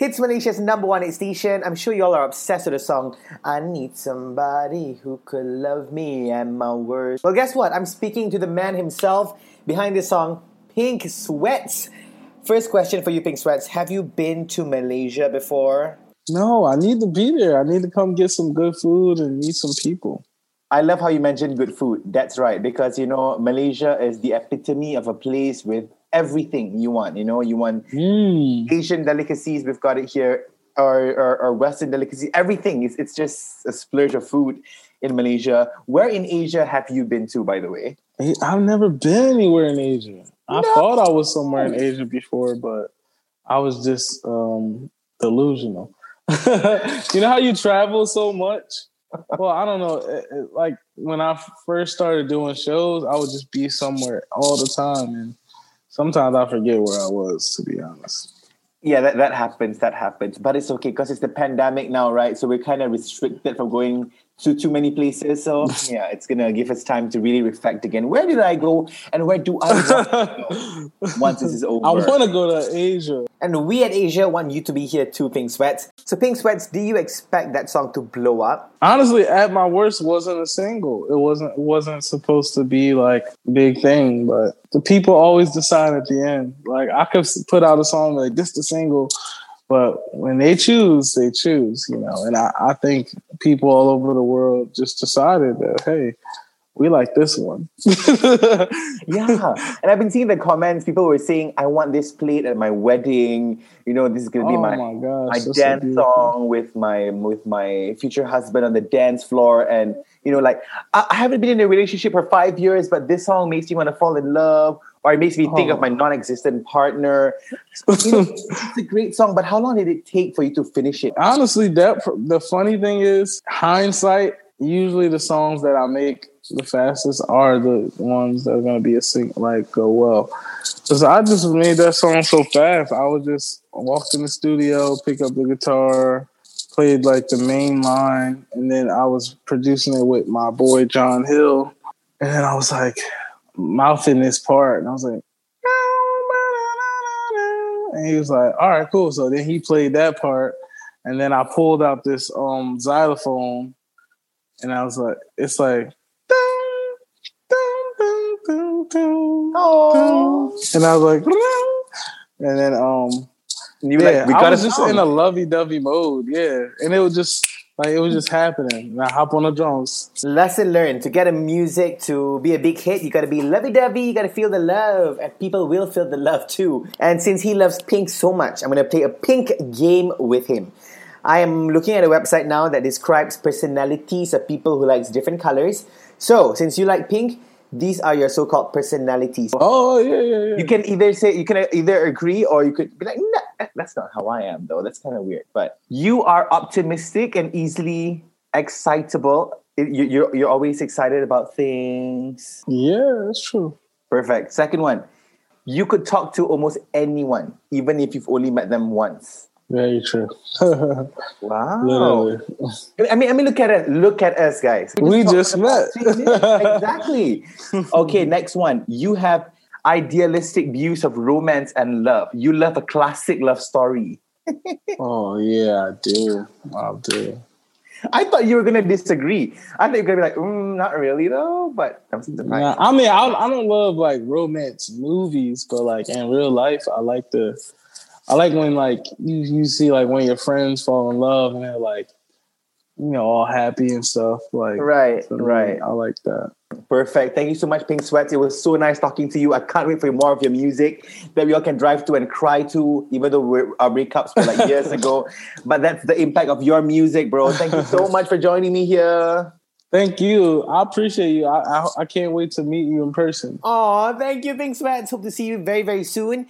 Hitz Malaysia's number one hit station. I'm sure y'all are obsessed with the song. I need somebody who could love me and my words. Well, guess what? I'm speaking to the man himself behind this song, Pink Sweats. First question for you, Pink Sweats. Have you been to Malaysia before? No, I need to be there. I need to come get some good food and meet some people. I love how you mentioned good food. That's right, because you know Malaysia is the epitome of a place with everything you want. You know, you want Mm. Asian delicacies. We've got it here, or or, or Western delicacies. Everything. It's it's just a splurge of food in Malaysia. Where in Asia have you been to, by the way? I've never been anywhere in Asia. I thought I was somewhere in Asia before, but I was just um, delusional. you know how you travel so much? Well, I don't know. It- it- like when I first started doing shows, I would just be somewhere all the time, and sometimes I forget where I was. To be honest. Yeah, that, that happens. That happens. But it's okay because it's the pandemic now, right? So we're kind of restricted from going to too many places. So yeah, it's gonna give us time to really reflect again. Where did I go and where do I go once this is over? I want to go to Asia. And we at Asia want you to be here too, Pink Sweats. So, Pink Sweats, do you expect that song to blow up? honestly at my worst wasn't a single it wasn't wasn't supposed to be like big thing but the people always decide at the end like i could put out a song like this the single but when they choose they choose you know and i, I think people all over the world just decided that hey we like this one. Yeah, and I've been seeing the comments. People were saying, "I want this plate at my wedding." You know, this is gonna be oh my my gosh my that's so dance song with my with my future husband on the dance floor. And you know like I, I haven't been in a relationship for five years but this song makes me want to fall in love or it makes me think Oh. of my oh. non-existent partner. You know, it's a great song but how long did it take for you to finish it? Honestly that the funny thing is hindsight usually the songs that i make the fastest are the ones that are going to be a sing like go well. Because i just made that song so fast. I was just walked in the studio pick up the guitar played like the main line and then i was producing it with my boy john hill. And then i was like mouthing this part and i was like and he was like, all right, cool. So then he played that part. And then I pulled out this um xylophone and I was like, it's like oh and I was like, and then um you yeah, like we I was just in a lovey-dovey mode, yeah. And it was just like it was just happening. And I hop on the drums. Lesson learned to get a music to be a big hit, you gotta be lovey dovey, you gotta feel the love, and people will feel the love too. And since he loves pink so much, I'm gonna play a pink game with him. I am looking at a website now that describes personalities of people who likes different colors. So, since you like pink, these are your so-called personalities. Oh yeah, yeah, yeah. you can either say you can either agree or you could be like nah, that's not how i am though. That's kind of weird. But you are optimistic and easily excitable. You- you're, you're always excited about things. Yeah, that's true. perfect. Second one you could talk to almost anyone even if you've only met them once. Very true. wow. Literally. i mean i mean look at us look at us guys. We talked just met. exactly. Okay next one. You have idealistic views of romance and love you love a classic love story Oh yeah, I do. I do. I thought you were gonna disagree. I thought you were gonna be like, mm, not really though. But I'm surprised. Nah, I mean, I, I don't love like romance movies, but like in real life, I like the, I like when like you you see like when your friends fall in love and they're like, you know, all happy and stuff. Like, Right, for me, right. I like that. Perfect. Thank you so much, Pink Sweats. It was so nice talking to you. I can't wait for more of your music that we all can drive to and cry to, even though we're, our breakups were like years ago. But that's the impact of your music, bro. Thank you so much for joining me here. Thank you. I appreciate you. I I, I can't wait to meet you in person. Aw, thank you, Pink Sweats. Hope to see you very, very soon.